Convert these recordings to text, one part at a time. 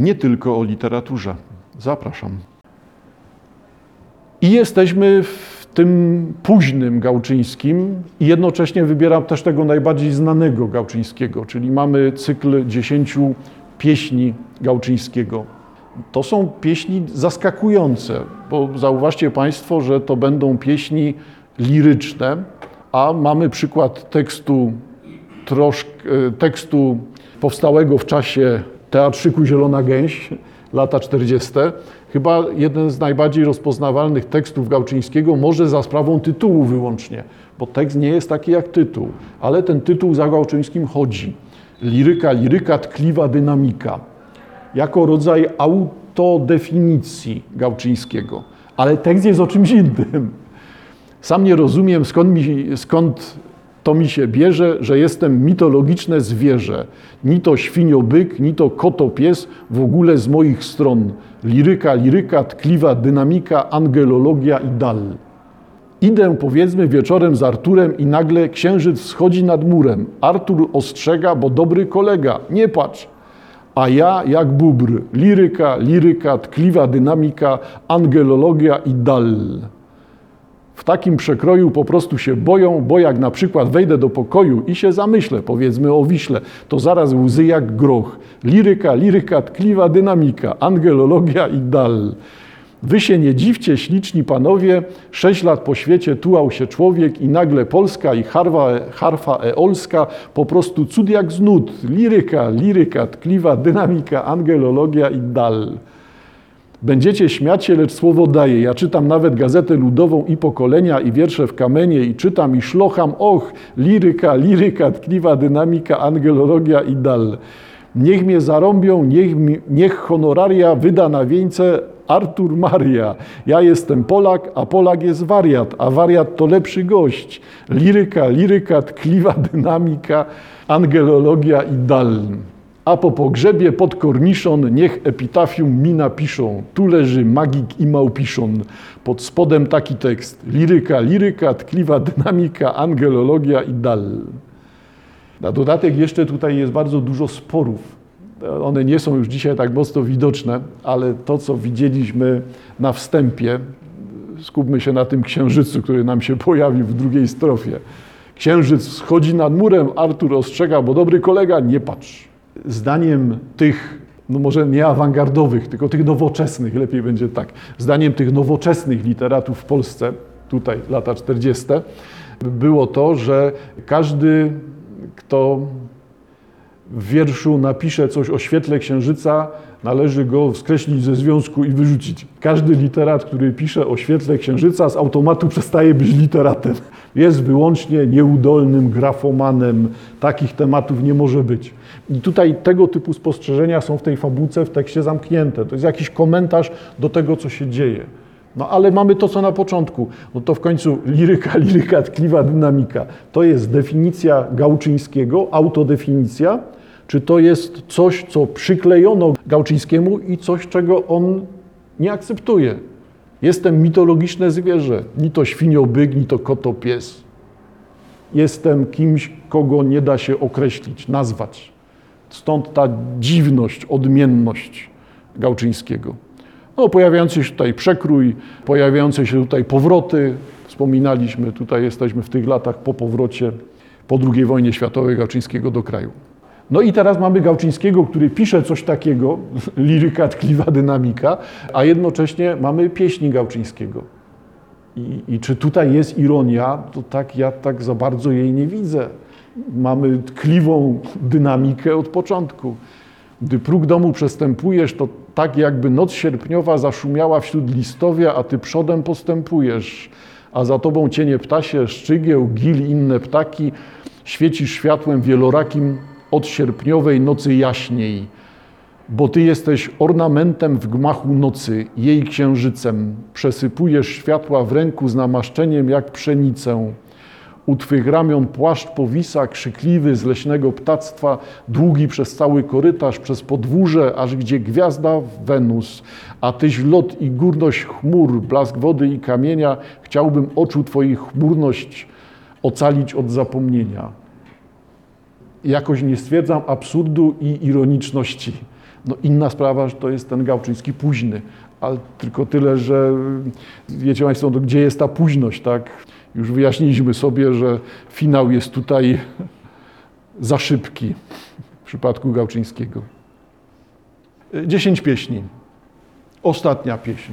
nie tylko o literaturze. Zapraszam. I jesteśmy w tym późnym Gałczyńskim i jednocześnie wybieram też tego najbardziej znanego Gałczyńskiego, czyli mamy cykl dziesięciu pieśni Gałczyńskiego. To są pieśni zaskakujące, bo zauważcie Państwo, że to będą pieśni liryczne, a mamy przykład tekstu, troszkę, tekstu powstałego w czasie Teatrzyku Zielona Gęś, lata 40. Chyba jeden z najbardziej rozpoznawalnych tekstów Gałczyńskiego, może za sprawą tytułu wyłącznie, bo tekst nie jest taki jak tytuł, ale ten tytuł za Gałczyńskim chodzi. Liryka, liryka, tkliwa dynamika. Jako rodzaj autodefinicji Gałczyńskiego. Ale tekst jest o czymś innym. Sam nie rozumiem, skąd, mi, skąd to mi się bierze, że jestem mitologiczne zwierzę. Ni to świniobyk, ni to kotopies, w ogóle z moich stron. Liryka, liryka, tkliwa dynamika, angelologia i dal. Idę powiedzmy wieczorem z Arturem i nagle księżyc schodzi nad murem. Artur ostrzega, bo dobry kolega, nie patrz. A ja jak bubr, liryka, liryka, tkliwa dynamika, angelologia i dal w takim przekroju po prostu się boją, bo jak na przykład wejdę do pokoju i się zamyślę, powiedzmy o Wiśle, to zaraz łzy jak groch. Liryka, liryka, tkliwa dynamika, angelologia i dal. Wy się nie dziwcie, śliczni panowie, sześć lat po świecie tułał się człowiek i nagle Polska i harfa, harfa eolska, po prostu cud jak z nut. Liryka, liryka, tkliwa dynamika, angelologia i dal. Będziecie śmiać się, lecz słowo daję. Ja czytam nawet gazetę ludową i pokolenia, i wiersze w kamienie, i czytam, i szlocham. Och, liryka, liryka, tkliwa dynamika, angelologia i dal. Niech mnie zarąbią, niech, niech honoraria wyda na wieńce Artur Maria. Ja jestem Polak, a Polak jest wariat, a wariat to lepszy gość. Liryka, liryka, tkliwa dynamika, angelologia i dal. A po pogrzebie pod korniszon niech epitafium mi napiszą. Tu leży magik i małpiszon. Pod spodem taki tekst. Liryka, liryka, tkliwa dynamika, angelologia i dal. Na dodatek jeszcze tutaj jest bardzo dużo sporów. One nie są już dzisiaj tak mocno widoczne, ale to, co widzieliśmy na wstępie, skupmy się na tym księżycu, który nam się pojawił w drugiej strofie. Księżyc schodzi nad murem, Artur ostrzega, bo dobry kolega, nie patrz zdaniem tych, no może nie awangardowych, tylko tych nowoczesnych, lepiej będzie tak, zdaniem tych nowoczesnych literatów w Polsce, tutaj lata 40., było to, że każdy, kto w wierszu napisze coś o świetle księżyca, należy go skreślić ze związku i wyrzucić. Każdy literat, który pisze o świetle księżyca, z automatu przestaje być literatem. Jest wyłącznie nieudolnym grafomanem. Takich tematów nie może być. I tutaj tego typu spostrzeżenia są w tej fabułce, w tekście zamknięte. To jest jakiś komentarz do tego, co się dzieje. No ale mamy to, co na początku. No to w końcu liryka, liryka, tkliwa dynamika. To jest definicja Gałczyńskiego, autodefinicja, czy to jest coś, co przyklejono Gałczyńskiemu i coś, czego on nie akceptuje. Jestem mitologiczne zwierzę, ni to świniobyk, ni to kotopies. Jestem kimś, kogo nie da się określić, nazwać. Stąd ta dziwność, odmienność Gałczyńskiego. No, pojawiający się tutaj przekrój, pojawiające się tutaj powroty. Wspominaliśmy, tutaj jesteśmy w tych latach po powrocie po II wojnie światowej Gałczyńskiego do kraju. No i teraz mamy Gałczyńskiego, który pisze coś takiego, liryka, tkliwa dynamika, a jednocześnie mamy pieśni Gałczyńskiego. I, I, czy tutaj jest ironia, to tak ja tak za bardzo jej nie widzę. Mamy tkliwą dynamikę od początku. Gdy próg domu przestępujesz, to tak jakby noc sierpniowa zaszumiała wśród listowia, a ty przodem postępujesz, a za tobą cienie ptasie, szczygieł, gil, inne ptaki, świecisz światłem wielorakim od sierpniowej nocy jaśniej, bo Ty jesteś ornamentem w gmachu nocy, jej księżycem, przesypujesz światła w ręku z namaszczeniem jak pszenicę. U Twych ramion płaszcz powisa, krzykliwy z leśnego ptactwa, długi przez cały korytarz, przez podwórze, aż gdzie gwiazda Wenus, a Tyś lot i górność chmur, blask wody i kamienia, chciałbym oczu Twoich chmurność ocalić od zapomnienia jakoś nie stwierdzam absurdu i ironiczności. No inna sprawa, że to jest ten Gałczyński późny, ale tylko tyle, że wiecie Państwo, no, gdzie jest ta późność, tak? Już wyjaśniliśmy sobie, że finał jest tutaj za szybki w przypadku Gałczyńskiego. Dziesięć pieśni. Ostatnia pieśń.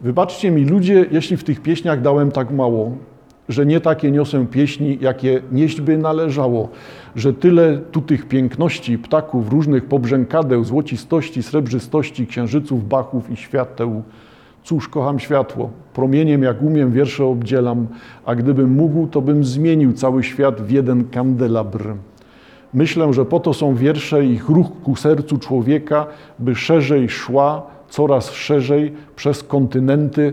Wybaczcie mi ludzie, jeśli w tych pieśniach dałem tak mało, że nie takie niosę pieśni, jakie nieść by należało, że tyle tu tych piękności, ptaków, różnych pobrzękadeł, złocistości, srebrzystości, księżyców, bachów i świateł. Cóż, kocham światło, promieniem jak umiem wiersze obdzielam, a gdybym mógł, to bym zmienił cały świat w jeden kandelabr. Myślę, że po to są wiersze ich ruch ku sercu człowieka, by szerzej szła, coraz szerzej przez kontynenty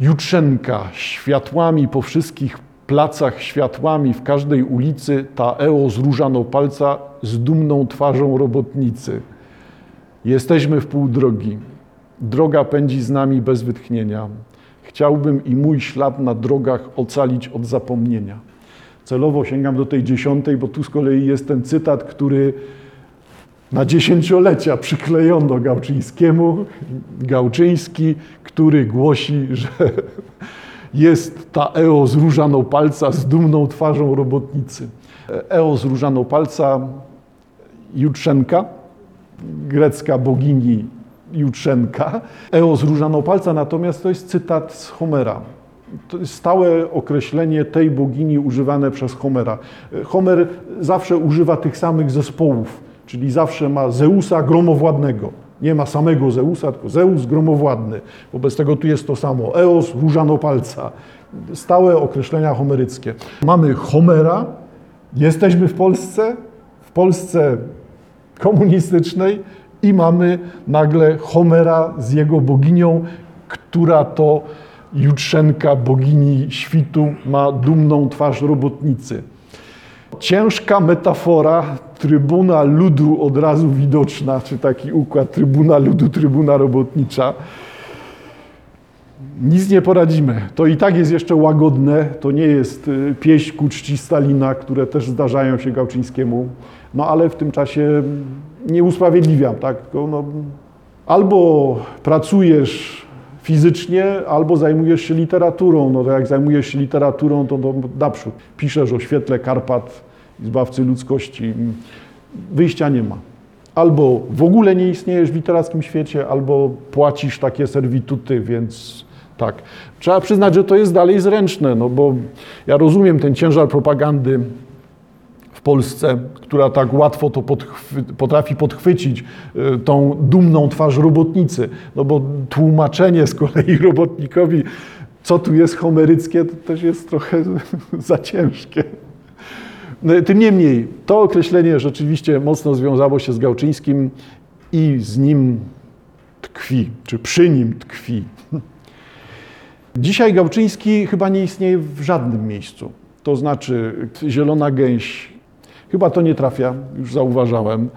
jutrzenka, światłami po wszystkich placach, światłami w każdej ulicy, ta Eo z różanopalca z dumną twarzą robotnicy. Jesteśmy w pół drogi. Droga pędzi z nami bez wytchnienia. Chciałbym i mój ślad na drogach ocalić od zapomnienia. Celowo sięgam do tej dziesiątej, bo tu z kolei jest ten cytat, który na dziesięciolecia przyklejono Gałczyńskiemu. Gałczyński, który głosi, że jest ta Eo z różaną palca z dumną twarzą robotnicy. Eo z różaną palca Jutrzenka, grecka bogini Jutrzenka. Eo z różaną palca natomiast to jest cytat z Homera. To jest stałe określenie tej bogini używane przez Homera. Homer zawsze używa tych samych zespołów, czyli zawsze ma Zeusa gromowładnego. Nie ma samego Zeusa, tylko Zeus gromowładny. Wobec tego tu jest to samo. Eos różanopalca. Stałe określenia homeryckie. Mamy Homera, jesteśmy w Polsce, w Polsce komunistycznej i mamy nagle Homera z jego boginią, która to Jutrzenka, bogini świtu, ma dumną twarz robotnicy. Ciężka metafora, trybuna ludu od razu widoczna, czy taki układ trybuna ludu, trybuna robotnicza. Nic nie poradzimy. To i tak jest jeszcze łagodne. To nie jest y, pieśń ku czci Stalina, które też zdarzają się Gałczyńskiemu. No ale w tym czasie nie usprawiedliwiam, tak? No, albo pracujesz fizycznie, albo zajmujesz się literaturą. No to jak zajmujesz się literaturą, to, to naprzód. Piszesz o świetle Karpat, zbawcy ludzkości. Wyjścia nie ma. Albo w ogóle nie istniejesz w literackim świecie, albo płacisz takie servituty, więc tak. Trzeba przyznać, że to jest dalej zręczne, no bo ja rozumiem ten ciężar propagandy w Polsce, która tak łatwo to podchwy, potrafi podchwycić y, tą dumną twarz robotnicy. No bo tłumaczenie z kolei robotnikowi, co tu jest homeryckie, to też jest trochę za ciężkie. No, tym niemniej, to określenie rzeczywiście mocno związało się z Gałczyńskim i z nim tkwi, czy przy nim tkwi. Dzisiaj Gałczyński chyba nie istnieje w żadnym miejscu. To znaczy Zielona Gęś, chyba to nie trafia, już zauważałem.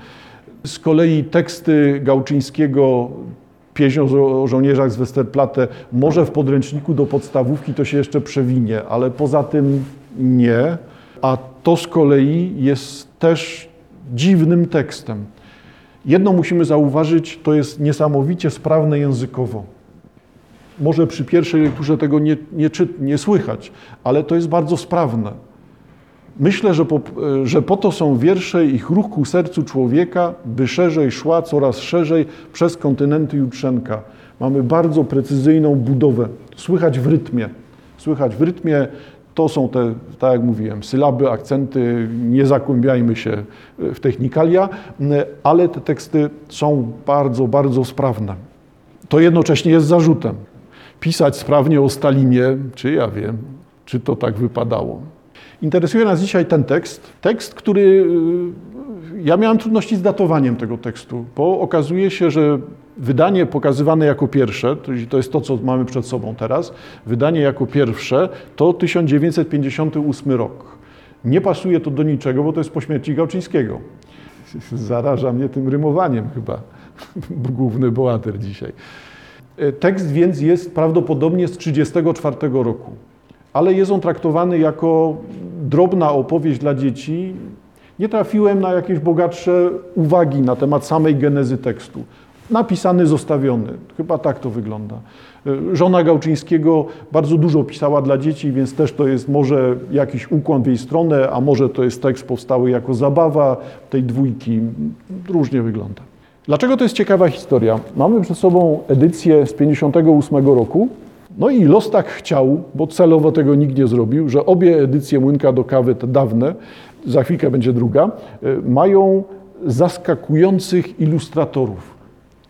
Z kolei teksty Gałczyńskiego, pieśń o żołnierzach z Westerplatte, może w podręczniku do podstawówki to się jeszcze przewinie, ale poza tym nie. A to z kolei jest też dziwnym tekstem. Jedno musimy zauważyć, to jest niesamowicie sprawne językowo. Może przy pierwszej lekturze tego nie, nie, nie słychać, ale to jest bardzo sprawne. Myślę, że po, że po to są wiersze ich ruch ku sercu człowieka, by szerzej szła, coraz szerzej przez kontynenty Jutrzenka. Mamy bardzo precyzyjną budowę. Słychać w rytmie. Słychać w rytmie to są te, tak jak mówiłem, sylaby, akcenty, nie zakłębiajmy się w technikalia, ale te teksty są bardzo, bardzo sprawne. To jednocześnie jest zarzutem. Pisać sprawnie o Stalinie, czy ja wiem, czy to tak wypadało. Interesuje nas dzisiaj ten tekst. Tekst, który y, ja miałem trudności z datowaniem tego tekstu, bo okazuje się, że wydanie pokazywane jako pierwsze, to jest to, co mamy przed sobą teraz, wydanie jako pierwsze to 1958 rok. Nie pasuje to do niczego, bo to jest po śmierci Gałczyńskiego. Zaraża mnie tym rymowaniem chyba główny bohater dzisiaj. Tekst więc jest prawdopodobnie z 1934 roku, ale jest on traktowany jako drobna opowieść dla dzieci Nie trafiłem na jakieś bogatsze uwagi na temat samej genezy tekstu. Napisany, zostawiony. Chyba tak to wygląda. Y, Żona Gałczyńskiego bardzo dużo pisała dla dzieci, więc też to jest może jakiś ukłon w jej stronę, a może to jest tekst powstały jako zabawa tej dwójki. Różnie wygląda. Dlaczego to jest ciekawa historia? Mamy przed sobą edycję z 58 roku. No i los tak chciał, bo celowo tego nikt nie zrobił, że obie edycje Młynka do kawy, te dawne, za chwilkę będzie druga, y, mają zaskakujących ilustratorów.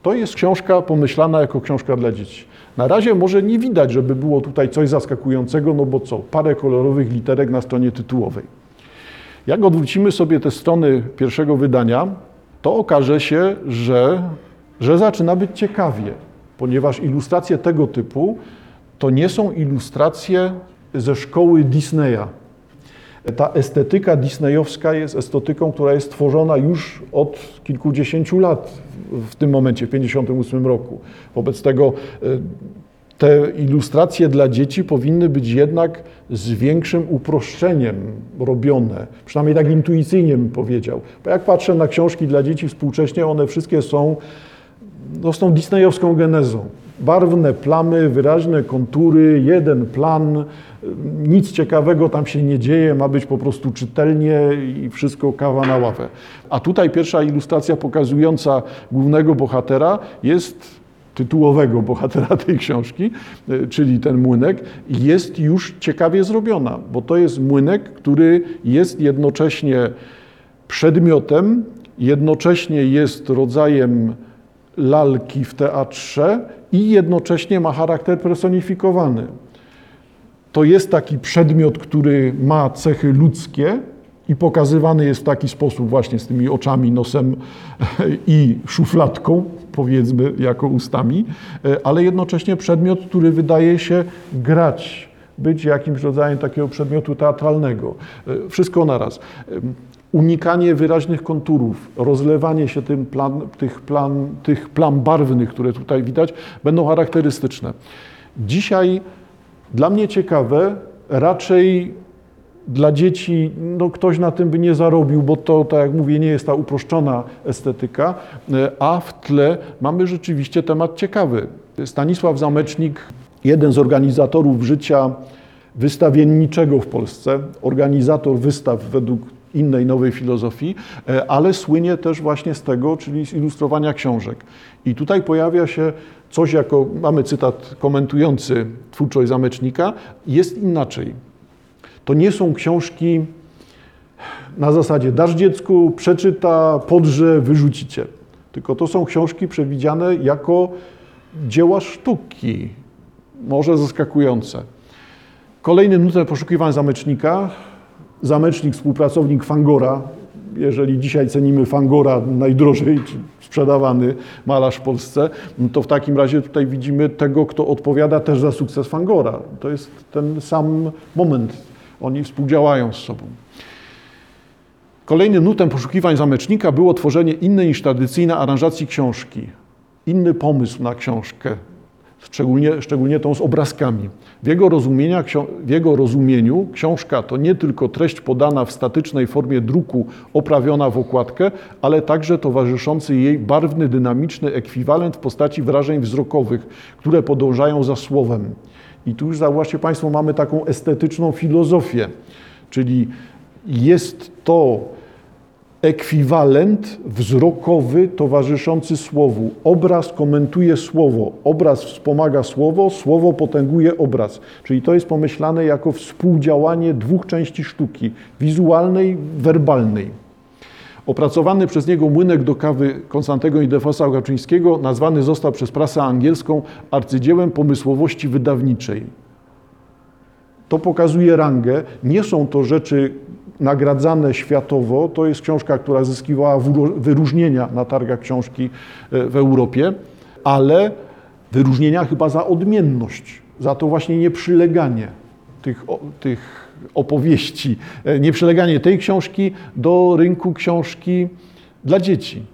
To jest książka pomyślana jako książka dla dzieci. Na razie może nie widać, żeby było tutaj coś zaskakującego, no bo co? Parę kolorowych literek na stronie tytułowej. Jak odwrócimy sobie te strony pierwszego wydania, to okaże się, że, że zaczyna być ciekawie, ponieważ ilustracje tego typu to nie są ilustracje ze szkoły Disneya. Ta estetyka disneyowska jest estetyką, która jest tworzona już od kilkudziesięciu lat w tym momencie, w 1958 roku. Wobec tego e, te ilustracje dla dzieci powinny być jednak z większym uproszczeniem robione. Przynajmniej tak intuicyjnie bym powiedział. Bo jak patrzę na książki dla dzieci współcześnie, one wszystkie są no, z tą disneyowską genezą. Barwne plamy, wyraźne kontury, jeden plan, nic ciekawego tam się nie dzieje, ma być po prostu czytelnie i wszystko kawa na ławę. A tutaj pierwsza ilustracja pokazująca głównego bohatera jest tytułowego bohatera tej książki, e, czyli ten młynek, jest już ciekawie zrobiona, bo to jest młynek, który jest jednocześnie przedmiotem, jednocześnie jest rodzajem lalki w teatrze i jednocześnie ma charakter personifikowany. To jest taki przedmiot, który ma cechy ludzkie i pokazywany jest w taki sposób właśnie z tymi oczami, nosem i szufladką, powiedzmy, jako ustami, ale jednocześnie przedmiot, który wydaje się grać, być jakimś rodzajem takiego przedmiotu teatralnego. Wszystko naraz unikanie wyraźnych konturów, rozlewanie się tym plan, tych, plan, tych plam barwnych, które tutaj widać, będą charakterystyczne. Dzisiaj dla mnie ciekawe, raczej dla dzieci, no ktoś na tym by nie zarobił, bo to, tak jak mówię, nie jest ta uproszczona estetyka, a w tle mamy rzeczywiście temat ciekawy. Stanisław Zamecznik, jeden z organizatorów życia wystawienniczego w Polsce, organizator wystaw według innej nowej filozofii, e, ale słynie też właśnie z tego, czyli z ilustrowania książek. I tutaj pojawia się coś jako, mamy cytat komentujący twórczość Zamecznika, jest inaczej. To nie są książki na zasadzie dasz dziecku, przeczyta, podrze, wyrzucicie. Tylko to są książki przewidziane jako dzieła sztuki, może zaskakujące. Kolejny numer poszukiwań zamecznika zamecznik, współpracownik Fangora. Jeżeli dzisiaj cenimy Fangora najdrożej sprzedawany malarz w Polsce, to w takim razie tutaj widzimy tego, kto odpowiada też za sukces Fangora. To jest ten sam moment. Oni współdziałają z sobą. Kolejnym nutem poszukiwań zamecznika było tworzenie innej niż tradycyjna aranżacji książki. Inny pomysł na książkę, szczególnie, szczególnie tą z obrazkami. W jego, w jego rozumieniu książka to nie tylko treść podana w statycznej formie druku oprawiona w okładkę, ale także towarzyszący jej barwny, dynamiczny ekwiwalent w postaci wrażeń wzrokowych, które podążają za słowem. I tu już zauważcie Państwo, mamy taką estetyczną filozofię, czyli jest to ekwiwalent wzrokowy towarzyszący słowu. Obraz komentuje słowo, obraz wspomaga słowo, słowo potęguje obraz. Czyli to jest pomyślane jako współdziałanie dwóch części sztuki wizualnej, werbalnej. Opracowany przez niego młynek do kawy Konstantego Idefosa Gaczyńskiego nazwany został przez prasę angielską arcydziełem pomysłowości wydawniczej. To pokazuje rangę. Nie są to rzeczy nagradzane światowo. To jest książka, która zyskiwała wyróżnienia na targach książki e, w Europie, ale wyróżnienia chyba za odmienność, za to właśnie nieprzyleganie tych, tych opowieści, e, nieprzyleganie tej książki do rynku książki dla dzieci.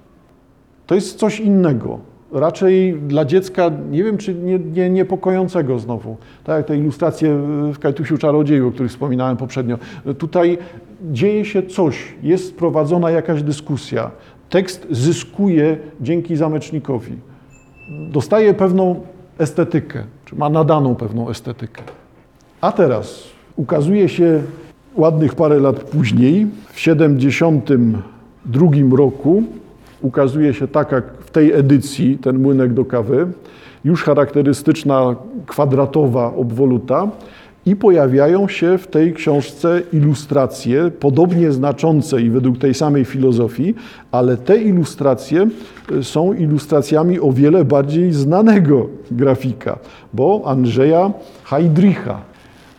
To jest coś innego raczej dla dziecka, nie wiem czy nie, nie, niepokojącego znowu. Tak jak te ilustracje w Kajtusiu Czarodzieju, o których wspominałem poprzednio. Tutaj dzieje się coś, jest prowadzona jakaś dyskusja. Tekst zyskuje dzięki zamecznikowi. Dostaje pewną estetykę, czy ma nadaną pewną estetykę. A teraz ukazuje się ładnych parę lat później, w 72 roku, ukazuje się taka w tej edycji, ten młynek do kawy, już charakterystyczna kwadratowa obwoluta i pojawiają się w tej książce ilustracje, podobnie znaczące i według tej samej filozofii, ale te ilustracje e, są ilustracjami o wiele bardziej znanego grafika, bo Andrzeja Heydricha.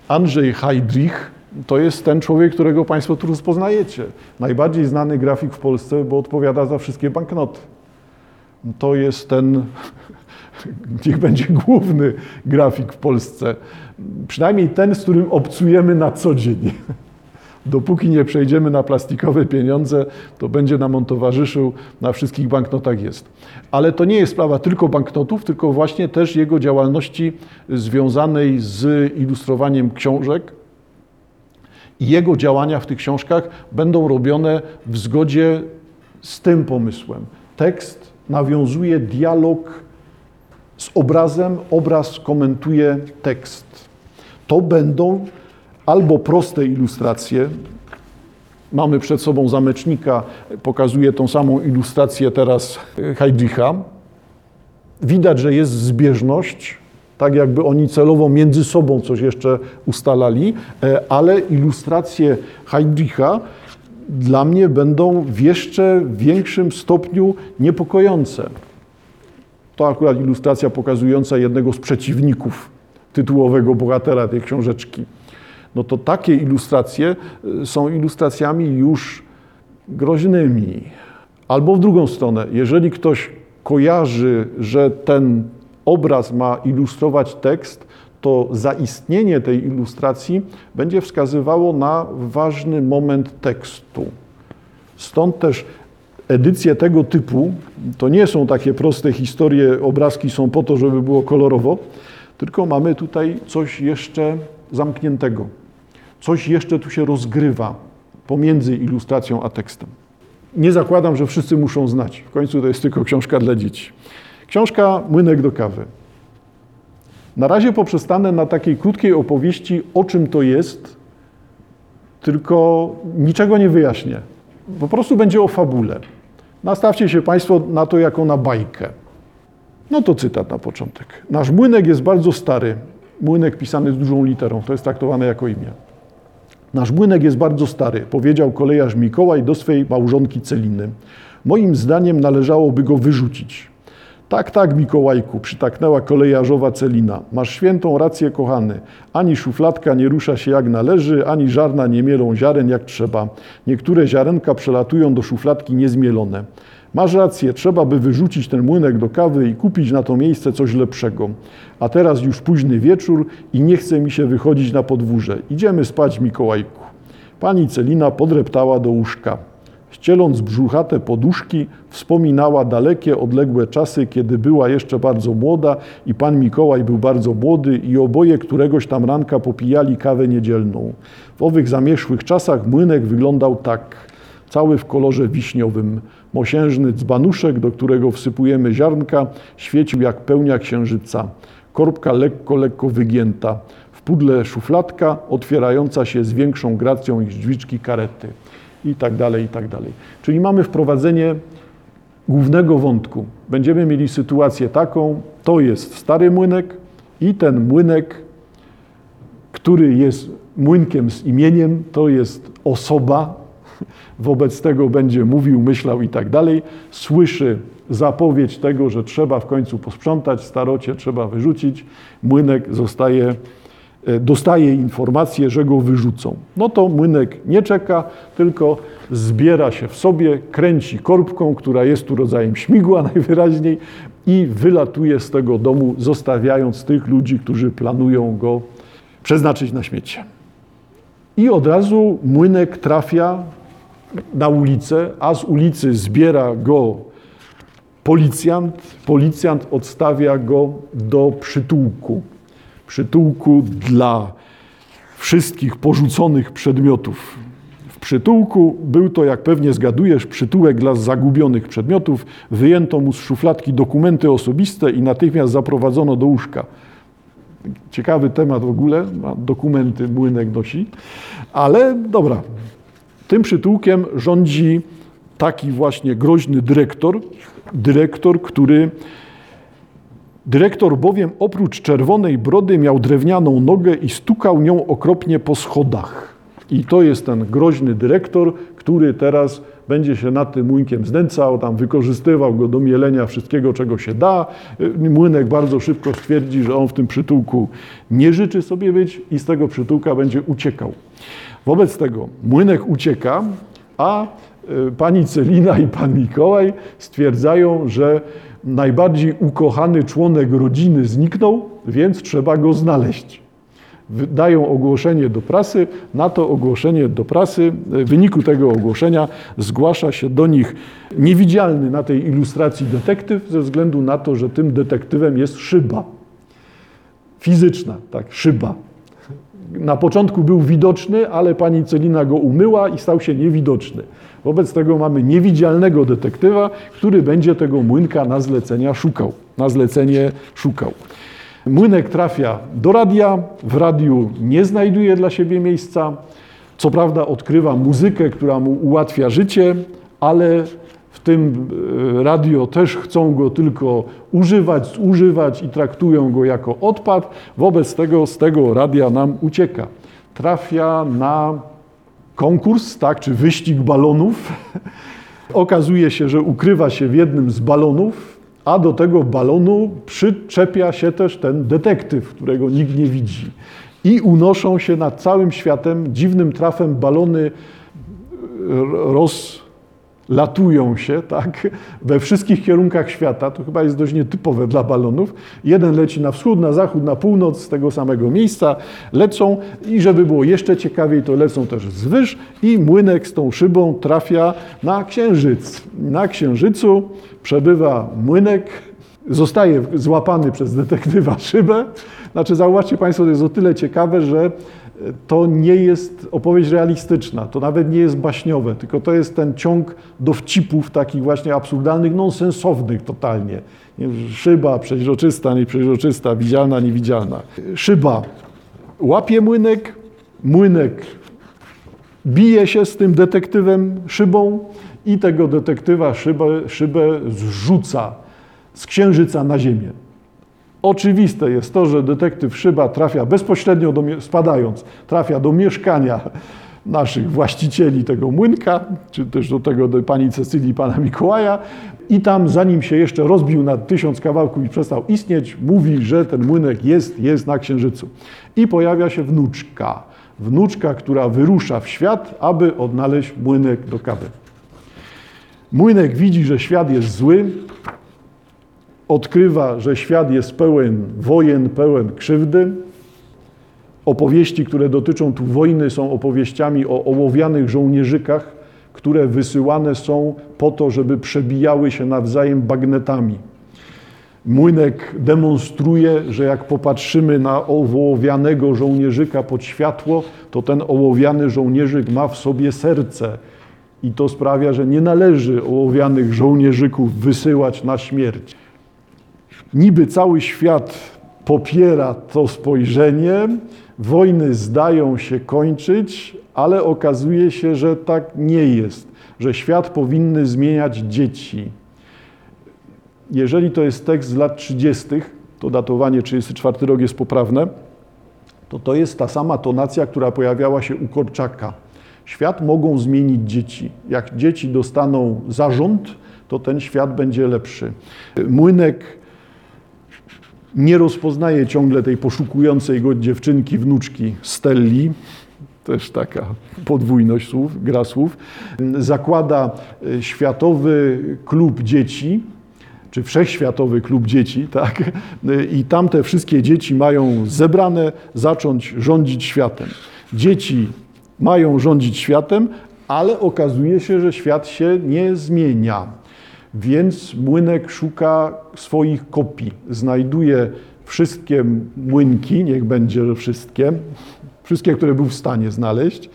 Andrzej Heydrich to jest ten człowiek, którego Państwo tu rozpoznajecie. Najbardziej znany grafik w Polsce, bo odpowiada za wszystkie banknoty. To jest ten, niech będzie główny grafik w Polsce. Przynajmniej ten, z którym obcujemy na co dzień. Dopóki nie przejdziemy na plastikowe pieniądze, to będzie nam on towarzyszył, na wszystkich banknotach jest. Ale to nie jest sprawa tylko banknotów, tylko właśnie też jego działalności związanej z ilustrowaniem książek, i jego działania w tych książkach będą robione w zgodzie z tym pomysłem. Tekst nawiązuje dialog z obrazem, obraz komentuje tekst. To będą albo proste ilustracje. Mamy przed sobą zamecznika, pokazuje tą samą ilustrację teraz Heidricha. Widać, że jest zbieżność tak jakby oni celowo między sobą coś jeszcze ustalali, e, ale ilustracje Heidricha dla mnie będą w jeszcze większym stopniu niepokojące. To akurat ilustracja pokazująca jednego z przeciwników tytułowego bohatera tej książeczki. No to takie ilustracje e, są ilustracjami już groźnymi. Albo w drugą stronę, jeżeli ktoś kojarzy, że ten obraz ma ilustrować tekst, to zaistnienie tej ilustracji będzie wskazywało na ważny moment tekstu. Stąd też edycje tego typu to nie są takie proste historie, obrazki są po to, żeby było kolorowo, tylko mamy tutaj coś jeszcze zamkniętego. Coś jeszcze tu się rozgrywa pomiędzy ilustracją a tekstem. Nie zakładam, że wszyscy muszą znać. W końcu to jest tylko książka dla dzieci. Książka Młynek do kawy. Na razie poprzestanę na takiej krótkiej opowieści, o czym to jest, tylko niczego nie wyjaśnię. Po prostu będzie o fabule. Nastawcie się Państwo na to jako na bajkę. No to cytat na początek. Nasz młynek jest bardzo stary. Młynek pisany z dużą literą, to jest traktowane jako imię. Nasz młynek jest bardzo stary, powiedział kolejarz Mikołaj do swej małżonki Celiny. Moim zdaniem należałoby go wyrzucić. Tak, tak, Mikołajku, przytaknęła kolejarzowa Celina. Masz świętą rację, kochany. Ani szufladka nie rusza się jak należy, ani żarna nie mielą ziaren jak trzeba. Niektóre ziarenka przelatują do szufladki niezmielone. Masz rację, trzeba by wyrzucić ten młynek do kawy i kupić na to miejsce coś lepszego. A teraz już późny wieczór i nie chce mi się wychodzić na podwórze. Idziemy spać, Mikołajku. Pani Celina podreptała do łóżka. Ścieląc brzuchate poduszki, wspominała dalekie, odległe czasy, kiedy była jeszcze bardzo młoda i pan Mikołaj był bardzo młody i oboje któregoś tam ranka popijali kawę niedzielną. W owych zamierzchłych czasach młynek wyglądał tak, cały w kolorze wiśniowym. Mosiężny dzbanuszek, do którego wsypujemy ziarnka, świecił jak pełnia księżyca. Korbka lekko, lekko wygięta. W pudle szufladka, otwierająca się z większą gracją niż drzwiczki karety i tak dalej, i tak dalej. Czyli mamy wprowadzenie głównego wątku. Będziemy mieli sytuację taką, to jest stary młynek i ten młynek, który jest młynkiem z imieniem, to jest osoba, wobec tego będzie mówił, myślał i tak dalej, słyszy zapowiedź tego, że trzeba w końcu posprzątać, starocie trzeba wyrzucić, młynek zostaje dostaje informację, że go wyrzucą. No to młynek nie czeka, tylko zbiera się w sobie, kręci korbką, która jest tu rodzajem śmigła najwyraźniej i wylatuje z tego domu, zostawiając tych ludzi, którzy planują go przeznaczyć na śmiecie. I od razu młynek trafia na ulicę, a z ulicy zbiera go policjant. Policjant odstawia go do przytułku przytułku dla wszystkich porzuconych przedmiotów w przytułku był to, jak pewnie zgadujesz, przytułek dla zagubionych przedmiotów. Wyjęto mu z szufladki dokumenty osobiste i natychmiast zaprowadzono do łóżka. Ciekawy temat w ogóle, dokumenty młynek nosi, ale dobra. Tym przytułkiem rządzi taki właśnie groźny dyrektor, dyrektor, który Dyrektor bowiem oprócz czerwonej brody miał drewnianą nogę i stukał nią okropnie po schodach. I to jest ten groźny dyrektor, który teraz będzie się nad tym młynkiem znęcał, tam wykorzystywał go do mielenia wszystkiego, czego się da. Młynek bardzo szybko stwierdzi, że on w tym przytułku nie życzy sobie być i z tego przytułka będzie uciekał. Wobec tego młynek ucieka, a y, pani Celina i pan Mikołaj stwierdzają, że najbardziej ukochany członek rodziny zniknął, więc trzeba go znaleźć. Dają ogłoszenie do prasy, na to ogłoszenie do prasy, w wyniku tego ogłoszenia zgłasza się do nich niewidzialny na tej ilustracji detektyw, ze względu na to, że tym detektywem jest szyba. Fizyczna, tak, szyba. Na początku był widoczny, ale pani Celina go umyła i stał się niewidoczny. Wobec tego mamy niewidzialnego detektywa, który będzie tego młynka na zlecenia szukał. Na zlecenie szukał. Młynek trafia do radia, w radiu nie znajduje dla siebie miejsca. Co prawda odkrywa muzykę, która mu ułatwia życie, ale w tym e, radio też chcą go tylko używać, zużywać i traktują go jako odpad. Wobec tego z tego radia nam ucieka. Trafia na konkurs, tak, czy wyścig balonów. Okazuje się, że ukrywa się w jednym z balonów, a do tego balonu przyczepia się też ten detektyw, którego nikt nie widzi. I unoszą się nad całym światem dziwnym trafem balony roz latują się tak, we wszystkich kierunkach świata. To chyba jest dość nietypowe dla balonów. Jeden leci na wschód, na zachód, na północ z tego samego miejsca, lecą i żeby było jeszcze ciekawiej, to lecą też zwyż i młynek z tą szybą trafia na księżyc. Na księżycu przebywa młynek, zostaje złapany przez detektywa szybę. Znaczy, zauważcie Państwo, to jest o tyle ciekawe, że to nie jest opowieść realistyczna, to nawet nie jest baśniowe, tylko to jest ten ciąg dowcipów takich właśnie absurdalnych, nonsensownych totalnie. Szyba przeźroczysta, nieprzeźroczysta, widzialna, niewidzialna. Szyba łapie młynek, młynek bije się z tym detektywem szybą i tego detektywa szybę, szybę zrzuca z księżyca na ziemię. Oczywiste jest to, że detektyw Szyba trafia bezpośrednio, do, spadając, trafia do mieszkania naszych właścicieli tego młynka, czy też do tego do pani Cecylii, pana Mikołaja i tam, zanim się jeszcze rozbił na tysiąc kawałków i przestał istnieć, mówi, że ten młynek jest, jest na Księżycu. I pojawia się wnuczka. Wnuczka, która wyrusza w świat, aby odnaleźć młynek do kawy. Młynek widzi, że świat jest zły, odkrywa, że świat jest pełen wojen, pełen krzywdy. Opowieści, które dotyczą tu wojny, są opowieściami o ołowianych żołnierzykach, które wysyłane są po to, żeby przebijały się nawzajem bagnetami. Młynek demonstruje, że jak popatrzymy na ołowianego żołnierzyka pod światło, to ten ołowiany żołnierzyk ma w sobie serce. I to sprawia, że nie należy ołowianych żołnierzyków wysyłać na śmierć niby cały świat popiera to spojrzenie, wojny zdają się kończyć, ale okazuje się, że tak nie jest, że świat powinny zmieniać dzieci. Jeżeli to jest tekst z lat 30., to datowanie 34 rok jest poprawne, to to jest ta sama tonacja, która pojawiała się u Korczaka. Świat mogą zmienić dzieci. Jak dzieci dostaną zarząd, to ten świat będzie lepszy. Młynek nie rozpoznaje ciągle tej poszukującej go dziewczynki, wnuczki Stelli, też taka podwójność słów, gra słów. Zakłada e, Światowy Klub Dzieci, czy Wszechświatowy Klub Dzieci, tak? E, I tam te wszystkie dzieci mają zebrane zacząć rządzić światem. Dzieci mają rządzić światem, ale okazuje się, że świat się nie zmienia. Więc młynek szuka swoich kopii. Znajduje wszystkie młynki, niech będzie wszystkie, wszystkie, które był w stanie znaleźć,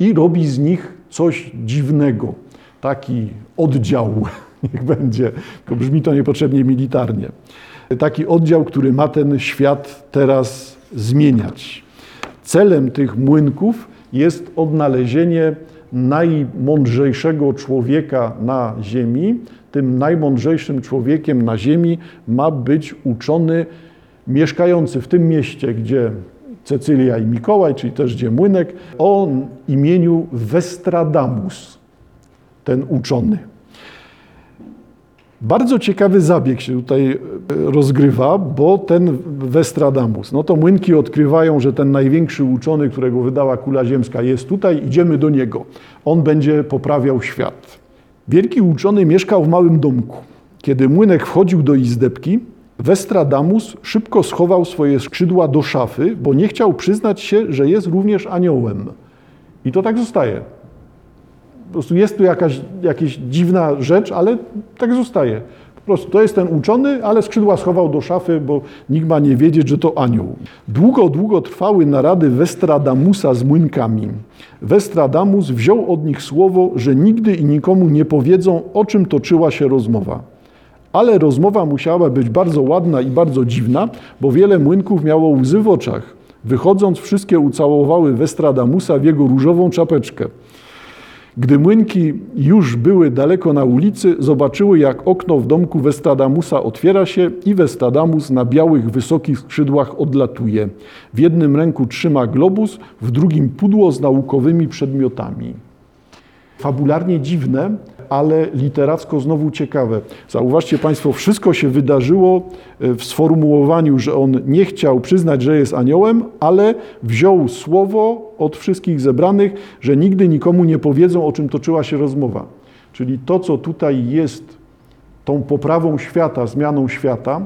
i robi z nich coś dziwnego. Taki oddział, niech będzie, tylko brzmi to niepotrzebnie militarnie. Taki oddział, który ma ten świat teraz zmieniać. Celem tych młynków jest odnalezienie najmądrzejszego człowieka na Ziemi. Tym najmądrzejszym człowiekiem na Ziemi ma być uczony mieszkający w tym mieście, gdzie Cecylia i Mikołaj, czyli też gdzie Młynek, o imieniu Westradamus, ten uczony. Bardzo ciekawy zabieg się tutaj e, rozgrywa, bo ten Westradamus, no to młynki odkrywają, że ten największy uczony, którego wydała kula ziemska jest tutaj, idziemy do niego. On będzie poprawiał świat. Wielki uczony mieszkał w małym domku. Kiedy młynek wchodził do izdebki, Westradamus szybko schował swoje skrzydła do szafy, bo nie chciał przyznać się, że jest również aniołem. I to tak zostaje. Po prostu jest tu jakaś, jakaś dziwna rzecz, ale tak zostaje. Prostu to jest ten uczony, ale skrzydła schował do szafy, bo nikt ma nie wiedzieć, że to anioł. Długo, długo trwały narady Westradamusa z młynkami. Westradamus wziął od nich słowo, że nigdy i nikomu nie powiedzą, o czym toczyła się rozmowa. Ale rozmowa musiała być bardzo ładna i bardzo dziwna, bo wiele młynków miało łzy w oczach. Wychodząc, wszystkie ucałowały Westradamusa w jego różową czapeczkę. Gdy młynki już były daleko na ulicy, zobaczyły, jak okno w domku Westradamusa otwiera się i Westradamus na białych, wysokich skrzydłach odlatuje. W jednym ręku trzyma globus, w drugim pudło z naukowymi przedmiotami. Fabularnie dziwne, ale literacko znowu ciekawe. Zauważcie Państwo, wszystko się wydarzyło e, w sformułowaniu, że on nie chciał przyznać, że jest aniołem, ale wziął słowo od wszystkich zebranych, że nigdy nikomu nie powiedzą, o czym toczyła się rozmowa. Czyli to, co tutaj jest tą poprawą świata, zmianą świata,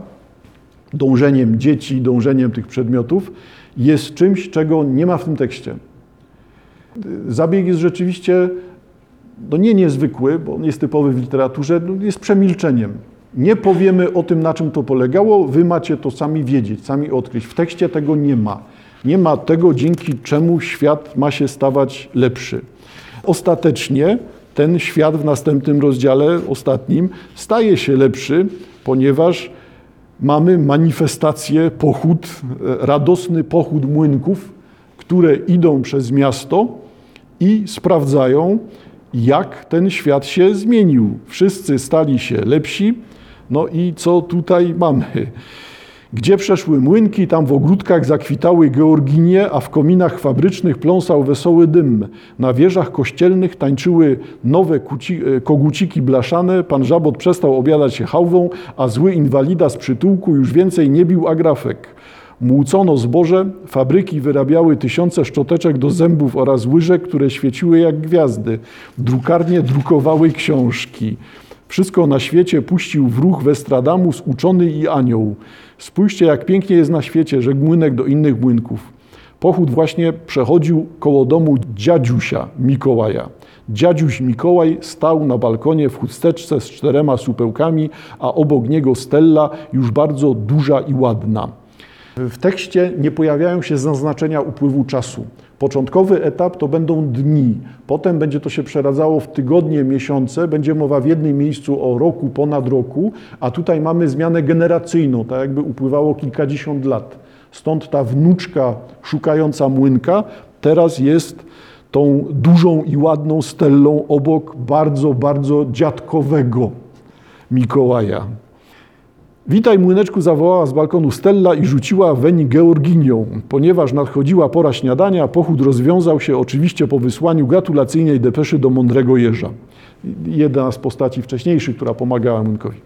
dążeniem dzieci, dążeniem tych przedmiotów, jest czymś, czego nie ma w tym tekście. Zabieg jest rzeczywiście no nie niezwykły, bo on jest typowy w literaturze, no jest przemilczeniem. Nie powiemy o tym, na czym to polegało, wy macie to sami wiedzieć, sami odkryć. W tekście tego nie ma. Nie ma tego, dzięki czemu świat ma się stawać lepszy. Ostatecznie ten świat w następnym rozdziale, ostatnim, staje się lepszy, ponieważ mamy manifestację, pochód, e, radosny pochód młynków, które idą przez miasto i sprawdzają, jak ten świat się zmienił. Wszyscy stali się lepsi. No i co tutaj mamy? Gdzie przeszły młynki, tam w ogródkach zakwitały georginie, a w kominach fabrycznych pląsał wesoły dym. Na wieżach kościelnych tańczyły nowe kuci, e, koguciki blaszane, pan Żabot przestał obiadać się hałwą, a zły inwalida z przytułku już więcej nie bił agrafek. Młócono zboże, fabryki wyrabiały tysiące szczoteczek do zębów oraz łyżek, które świeciły jak gwiazdy. Drukarnie drukowały książki. Wszystko na świecie puścił w ruch Westradamus, uczony i anioł. Spójrzcie, jak pięknie jest na świecie, rzekł młynek do innych młynków. Pochód właśnie przechodził koło domu dziadziusia Mikołaja. Dziadziuś Mikołaj stał na balkonie w chusteczce z czterema supełkami, a obok niego Stella, już bardzo duża i ładna. W tekście nie pojawiają się zaznaczenia upływu czasu. Początkowy etap to będą dni, potem będzie to się przeradzało w tygodnie, miesiące, będzie mowa w jednym miejscu o roku, ponad roku, a tutaj mamy zmianę generacyjną, tak jakby upływało kilkadziesiąt lat. Stąd ta wnuczka szukająca młynka teraz jest tą dużą i ładną stellą obok bardzo, bardzo dziadkowego Mikołaja. Witaj, młyneczku, zawołała z balkonu Stella i rzuciła weń Georginią. Ponieważ nadchodziła pora śniadania, pochód rozwiązał się oczywiście po wysłaniu gratulacyjnej depeszy do mądrego jeża. Jedna z postaci wcześniejszych, która pomagała młynkowi.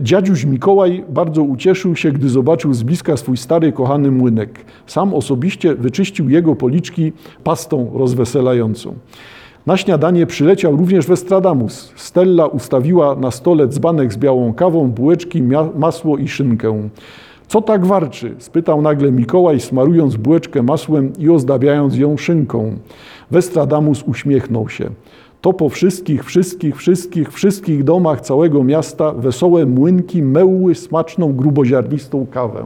Dziadziuś Mikołaj bardzo ucieszył się, gdy zobaczył z bliska swój stary, kochany młynek. Sam osobiście wyczyścił jego policzki pastą rozweselającą. Na śniadanie przyleciał również Westradamus. Stella ustawiła na stole dzbanek z białą kawą, bułeczki, masło i szynkę. Co tak warczy? spytał nagle Mikołaj, smarując bułeczkę masłem i ozdabiając ją szynką. Westradamus uśmiechnął się. To po wszystkich, wszystkich, wszystkich, wszystkich domach całego miasta wesołe młynki mełły smaczną, gruboziarnistą kawę.